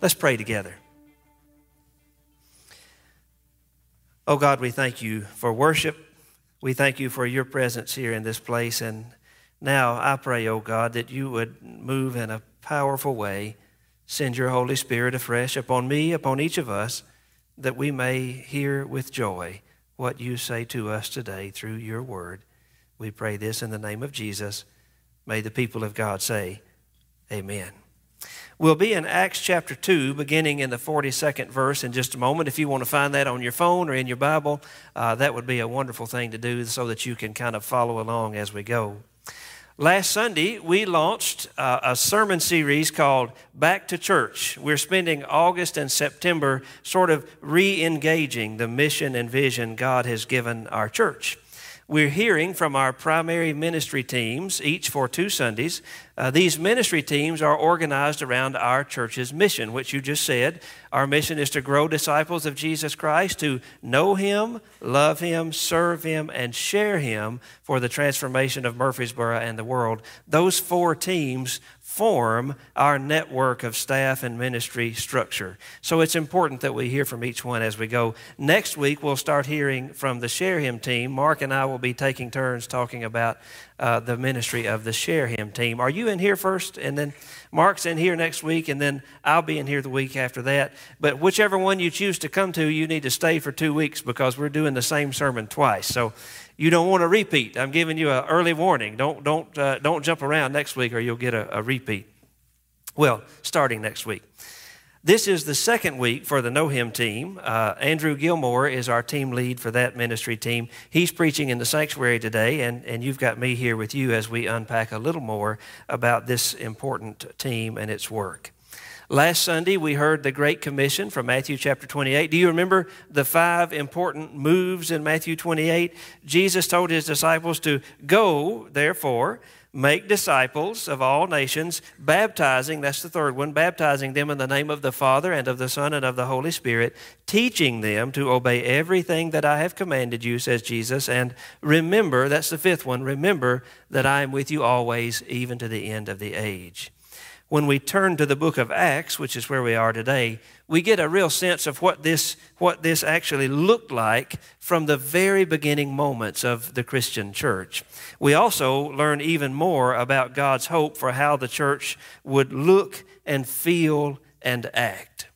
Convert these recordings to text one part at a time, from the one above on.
Let's pray together. Oh God, we thank you for worship. We thank you for your presence here in this place. And now I pray, oh God, that you would move in a powerful way. Send your Holy Spirit afresh upon me, upon each of us, that we may hear with joy what you say to us today through your word. We pray this in the name of Jesus. May the people of God say, Amen. We'll be in Acts chapter 2, beginning in the 42nd verse in just a moment. If you want to find that on your phone or in your Bible, uh, that would be a wonderful thing to do so that you can kind of follow along as we go. Last Sunday, we launched uh, a sermon series called Back to Church. We're spending August and September sort of re engaging the mission and vision God has given our church. We're hearing from our primary ministry teams, each for two Sundays. Uh, these ministry teams are organized around our church's mission, which you just said. Our mission is to grow disciples of Jesus Christ, to know Him, love Him, serve Him, and share Him for the transformation of Murfreesboro and the world. Those four teams form our network of staff and ministry structure. So it's important that we hear from each one as we go. Next week, we'll start hearing from the Share Him team. Mark and I will be taking turns talking about uh, the ministry of the Share Him team. Are you in here first? And then Mark's in here next week, and then I'll be in here the week after that. But whichever one you choose to come to, you need to stay for two weeks because we're doing the same sermon twice. So you don't want to repeat. I'm giving you an early warning. Don't, don't, uh, don't jump around next week or you'll get a, a repeat. Well, starting next week. This is the second week for the Know Him team. Uh, Andrew Gilmore is our team lead for that ministry team. He's preaching in the sanctuary today, and, and you've got me here with you as we unpack a little more about this important team and its work. Last Sunday, we heard the Great Commission from Matthew chapter 28. Do you remember the five important moves in Matthew 28? Jesus told his disciples to go, therefore, make disciples of all nations, baptizing, that's the third one, baptizing them in the name of the Father and of the Son and of the Holy Spirit, teaching them to obey everything that I have commanded you, says Jesus. And remember, that's the fifth one, remember that I am with you always, even to the end of the age when we turn to the book of Acts, which is where we are today, we get a real sense of what this, what this actually looked like from the very beginning moments of the Christian church. We also learn even more about God's hope for how the church would look and feel and act.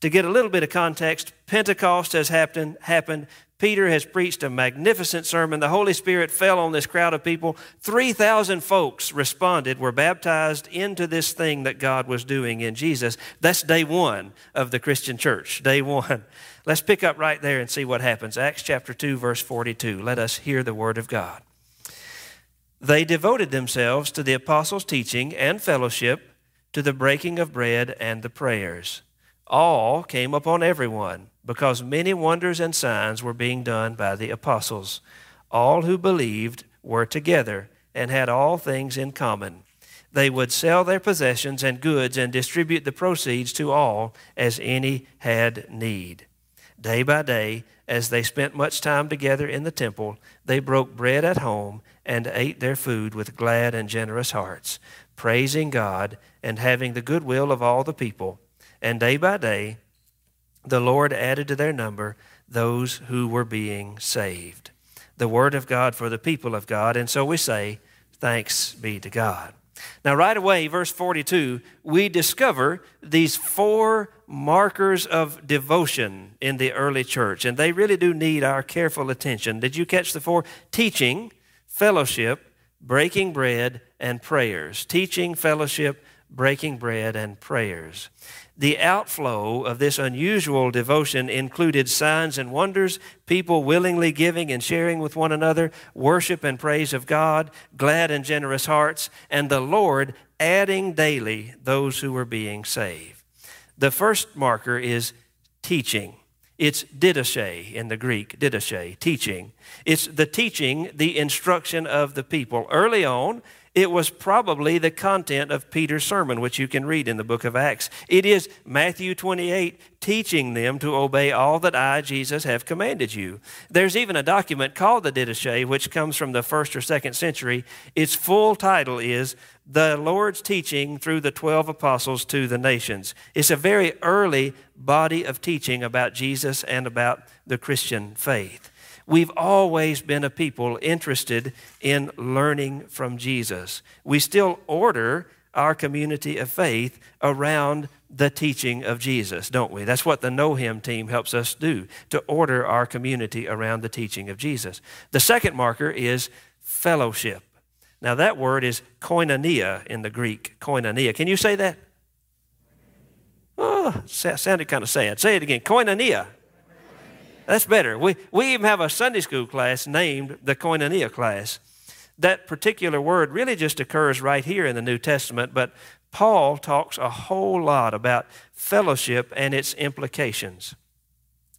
To get a little bit of context, Pentecost has happened, happened Peter has preached a magnificent sermon. The Holy Spirit fell on this crowd of people. 3,000 folks responded, were baptized into this thing that God was doing in Jesus. That's day one of the Christian church. Day one. Let's pick up right there and see what happens. Acts chapter 2, verse 42. Let us hear the word of God. They devoted themselves to the apostles' teaching and fellowship, to the breaking of bread and the prayers. All came upon everyone because many wonders and signs were being done by the apostles. All who believed were together and had all things in common. They would sell their possessions and goods and distribute the proceeds to all as any had need. Day by day, as they spent much time together in the temple, they broke bread at home and ate their food with glad and generous hearts, praising God and having the goodwill of all the people. And day by day, the Lord added to their number those who were being saved. the Word of God for the people of God. And so we say, Thanks be to God. Now, right away, verse 42, we discover these four markers of devotion in the early church, and they really do need our careful attention. Did you catch the four? Teaching, fellowship, breaking bread, and prayers. Teaching, fellowship, breaking bread, and prayers. The outflow of this unusual devotion included signs and wonders, people willingly giving and sharing with one another, worship and praise of God, glad and generous hearts, and the Lord adding daily those who were being saved. The first marker is teaching. It's didache in the Greek, didache, teaching. It's the teaching, the instruction of the people. Early on, it was probably the content of Peter's sermon, which you can read in the book of Acts. It is Matthew 28 teaching them to obey all that I, Jesus, have commanded you. There's even a document called the Didache, which comes from the first or second century. Its full title is The Lord's Teaching Through the Twelve Apostles to the Nations. It's a very early body of teaching about Jesus and about the Christian faith. We've always been a people interested in learning from Jesus. We still order our community of faith around the teaching of Jesus, don't we? That's what the Know Him team helps us do, to order our community around the teaching of Jesus. The second marker is fellowship. Now, that word is koinonia in the Greek, koinonia. Can you say that? Oh, sounded kind of sad. Say it again koinonia. That's better. We, we even have a Sunday school class named the Koinonia class. That particular word really just occurs right here in the New Testament, but Paul talks a whole lot about fellowship and its implications.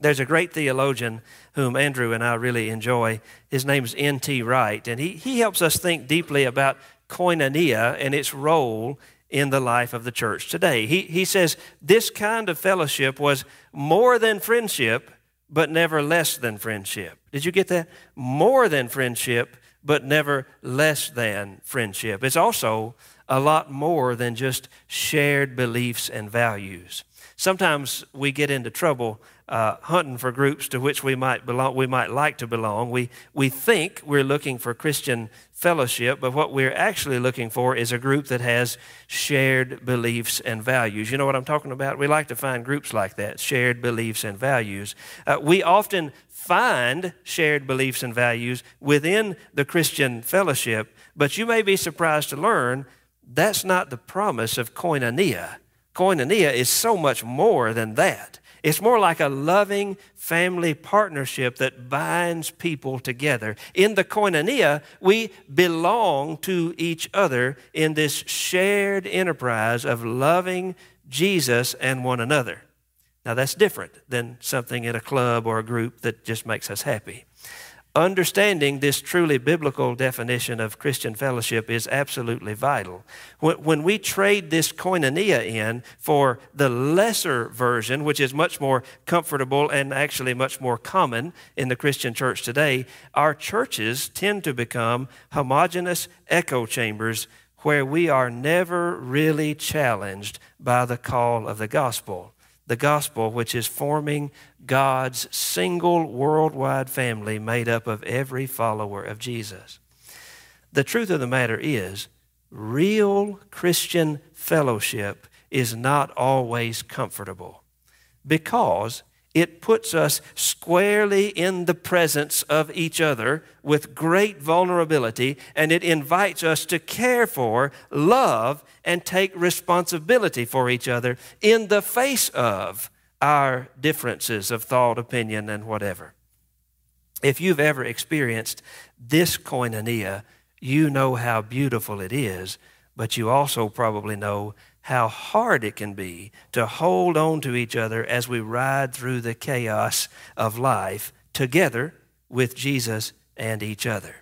There's a great theologian whom Andrew and I really enjoy. His name is N.T. Wright, and he, he helps us think deeply about koinonia and its role in the life of the church today. He, he says this kind of fellowship was more than friendship but never less than friendship. Did you get that? More than friendship, but never less than friendship. It's also a lot more than just shared beliefs and values. Sometimes we get into trouble uh, hunting for groups to which we might belong, we might like to belong. We, we think we're looking for Christian fellowship, but what we're actually looking for is a group that has shared beliefs and values. You know what I'm talking about? We like to find groups like that, shared beliefs and values. Uh, we often find shared beliefs and values within the Christian fellowship, but you may be surprised to learn that's not the promise of koinonia. Koinonia is so much more than that. It's more like a loving family partnership that binds people together. In the koinonia, we belong to each other in this shared enterprise of loving Jesus and one another. Now, that's different than something in a club or a group that just makes us happy. Understanding this truly biblical definition of Christian fellowship is absolutely vital. When we trade this koinonia in for the lesser version, which is much more comfortable and actually much more common in the Christian church today, our churches tend to become homogenous echo chambers where we are never really challenged by the call of the gospel the gospel, which is forming God's single worldwide family made up of every follower of Jesus. The truth of the matter is, real Christian fellowship is not always comfortable because it puts us squarely in the presence of each other with great vulnerability, and it invites us to care for, love, and take responsibility for each other in the face of our differences of thought, opinion, and whatever. If you've ever experienced this koinonia, you know how beautiful it is, but you also probably know how hard it can be to hold on to each other as we ride through the chaos of life together with Jesus and each other.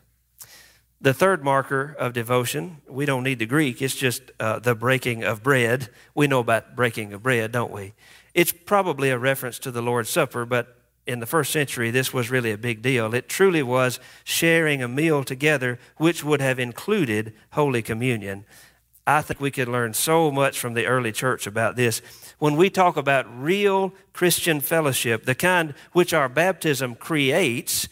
The third marker of devotion, we don't need the Greek, it's just uh, the breaking of bread. We know about breaking of bread, don't we? It's probably a reference to the Lord's Supper, but in the first century, this was really a big deal. It truly was sharing a meal together, which would have included Holy Communion. I think we could learn so much from the early church about this. When we talk about real Christian fellowship, the kind which our baptism creates,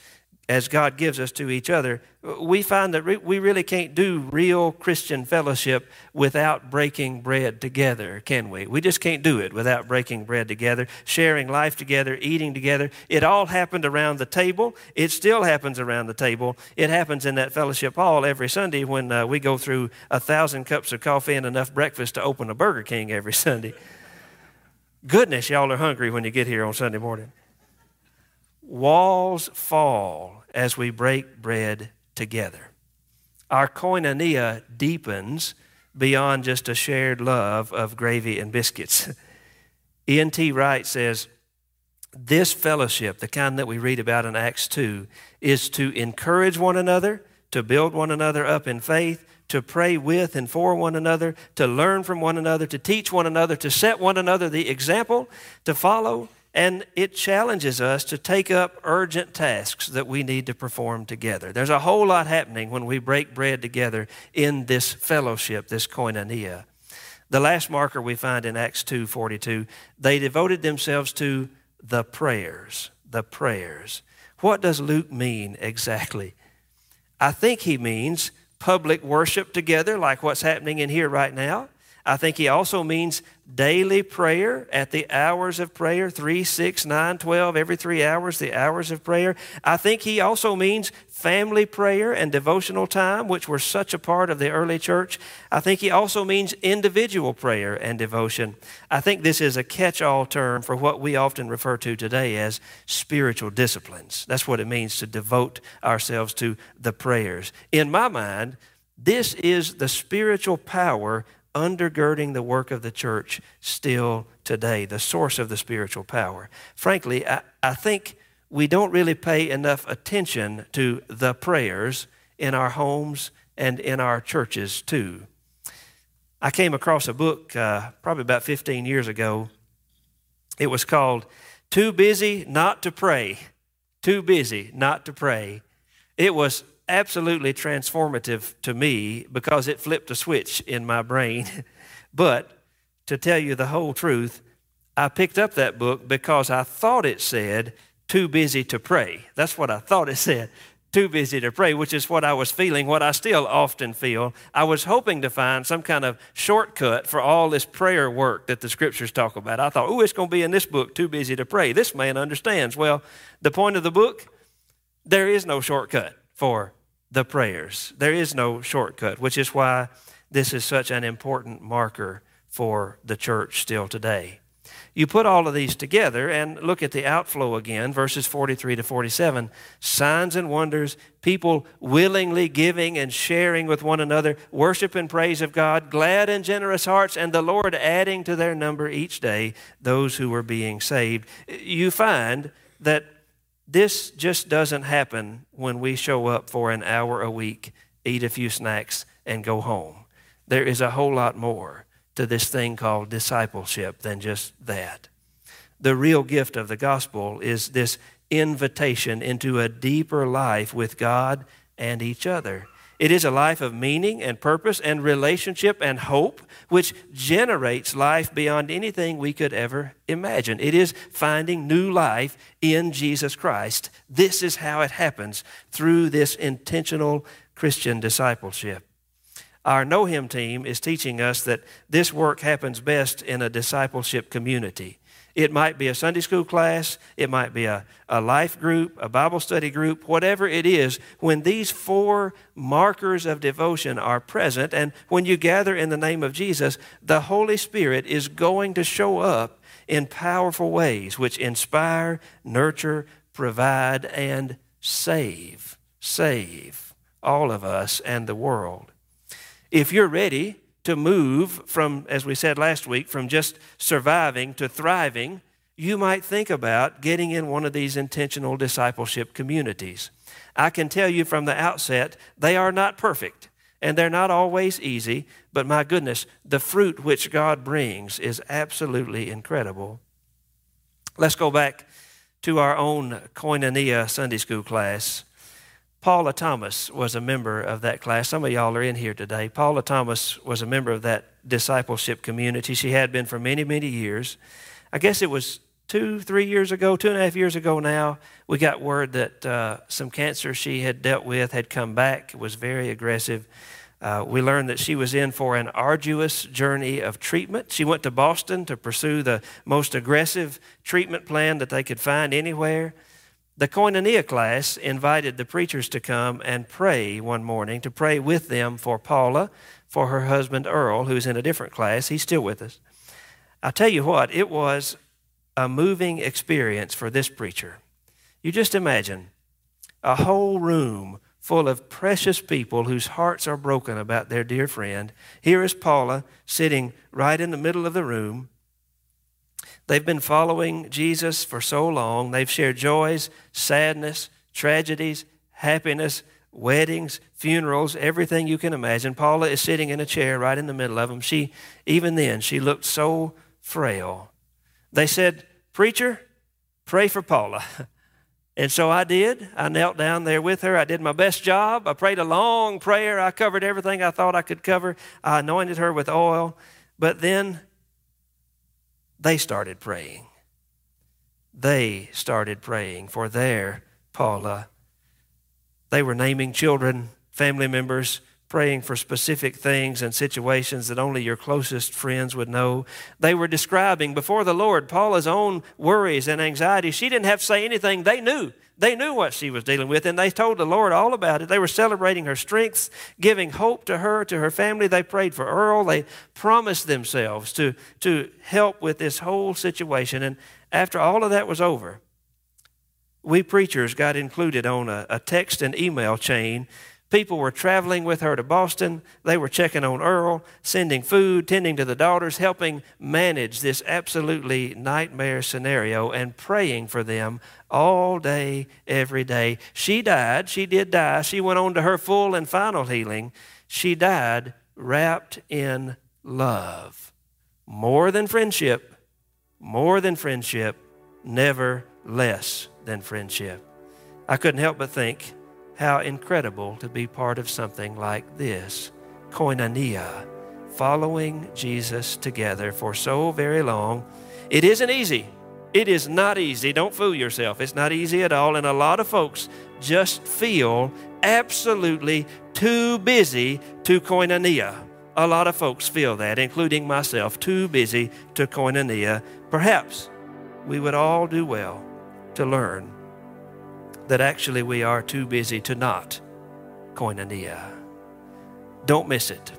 as God gives us to each other, we find that we really can't do real Christian fellowship without breaking bread together, can we? We just can't do it without breaking bread together, sharing life together, eating together. It all happened around the table. It still happens around the table. It happens in that fellowship hall every Sunday when uh, we go through a thousand cups of coffee and enough breakfast to open a Burger King every Sunday. Goodness, y'all are hungry when you get here on Sunday morning. Walls fall as we break bread together. Our koinonia deepens beyond just a shared love of gravy and biscuits. E.N.T. Wright says, This fellowship, the kind that we read about in Acts 2, is to encourage one another, to build one another up in faith, to pray with and for one another, to learn from one another, to teach one another, to set one another the example to follow, and it challenges us to take up urgent tasks that we need to perform together. There's a whole lot happening when we break bread together in this fellowship, this koinonia. The last marker we find in Acts 2:42, they devoted themselves to the prayers, the prayers. What does Luke mean exactly? I think he means public worship together like what's happening in here right now. I think he also means daily prayer at the hours of prayer 3, 6, 9, 12, every three hours, the hours of prayer. I think he also means family prayer and devotional time, which were such a part of the early church. I think he also means individual prayer and devotion. I think this is a catch all term for what we often refer to today as spiritual disciplines. That's what it means to devote ourselves to the prayers. In my mind, this is the spiritual power undergirding the work of the church still today, the source of the spiritual power. Frankly, I, I think we don't really pay enough attention to the prayers in our homes and in our churches too. I came across a book uh, probably about 15 years ago. It was called Too Busy Not to Pray. Too Busy Not to Pray. It was absolutely transformative to me because it flipped a switch in my brain. but to tell you the whole truth, I picked up that book because I thought it said, too busy to pray. That's what I thought it said. Too busy to pray, which is what I was feeling, what I still often feel. I was hoping to find some kind of shortcut for all this prayer work that the scriptures talk about. I thought, oh, it's going to be in this book, Too Busy to Pray. This man understands. Well, the point of the book, there is no shortcut for the prayers. There is no shortcut, which is why this is such an important marker for the church still today. You put all of these together and look at the outflow again, verses 43 to 47. Signs and wonders, people willingly giving and sharing with one another, worship and praise of God, glad and generous hearts, and the Lord adding to their number each day those who were being saved. You find that this just doesn't happen when we show up for an hour a week, eat a few snacks, and go home. There is a whole lot more to this thing called discipleship than just that. The real gift of the gospel is this invitation into a deeper life with God and each other. It is a life of meaning and purpose and relationship and hope, which generates life beyond anything we could ever imagine. It is finding new life in Jesus Christ. This is how it happens through this intentional Christian discipleship. Our Know Him team is teaching us that this work happens best in a discipleship community. It might be a Sunday school class, it might be a, a life group, a Bible study group, whatever it is. When these four markers of devotion are present, and when you gather in the name of Jesus, the Holy Spirit is going to show up in powerful ways which inspire, nurture, provide, and save. Save all of us and the world. If you're ready, to move from, as we said last week, from just surviving to thriving, you might think about getting in one of these intentional discipleship communities. I can tell you from the outset, they are not perfect and they're not always easy, but my goodness, the fruit which God brings is absolutely incredible. Let's go back to our own Koinonia Sunday school class. Paula Thomas was a member of that class. Some of y'all are in here today. Paula Thomas was a member of that discipleship community. She had been for many, many years. I guess it was two, three years ago, two and a half years ago now, we got word that uh, some cancer she had dealt with had come back. It was very aggressive. Uh, we learned that she was in for an arduous journey of treatment. She went to Boston to pursue the most aggressive treatment plan that they could find anywhere. The Koinonia class invited the preachers to come and pray one morning, to pray with them for Paula, for her husband Earl, who's in a different class. He's still with us. I'll tell you what, it was a moving experience for this preacher. You just imagine a whole room full of precious people whose hearts are broken about their dear friend. Here is Paula sitting right in the middle of the room. They've been following Jesus for so long. They've shared joys, sadness, tragedies, happiness, weddings, funerals, everything you can imagine. Paula is sitting in a chair right in the middle of them. She, even then, she looked so frail. They said, Preacher, pray for Paula. And so I did. I knelt down there with her. I did my best job. I prayed a long prayer. I covered everything I thought I could cover. I anointed her with oil. But then they started praying. They started praying for their Paula. They were naming children, family members, praying for specific things and situations that only your closest friends would know. They were describing before the Lord Paula's own worries and anxieties. She didn't have to say anything, they knew. They knew what she was dealing with, and they told the Lord all about it. They were celebrating her strengths, giving hope to her, to her family. They prayed for Earl. They promised themselves to, to help with this whole situation. And after all of that was over, we preachers got included on a, a text and email chain People were traveling with her to Boston. They were checking on Earl, sending food, tending to the daughters, helping manage this absolutely nightmare scenario, and praying for them all day, every day. She died. She did die. She went on to her full and final healing. She died wrapped in love. More than friendship, more than friendship, never less than friendship. I couldn't help but think how incredible to be part of something like this koinonia, following Jesus together for so very long. It isn't easy. It is not easy. Don't fool yourself. It's not easy at all. And a lot of folks just feel absolutely too busy to koinonia. A lot of folks feel that, including myself, too busy to koinonia. Perhaps we would all do well to learn that actually we are too busy to not koinonia. Don't miss it.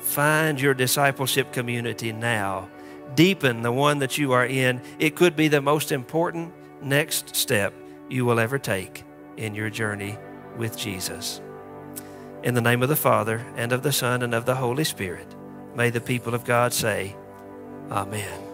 Find your discipleship community now. Deepen the one that you are in. It could be the most important next step you will ever take in your journey with Jesus. In the name of the Father, and of the Son, and of the Holy Spirit, may the people of God say, Amen.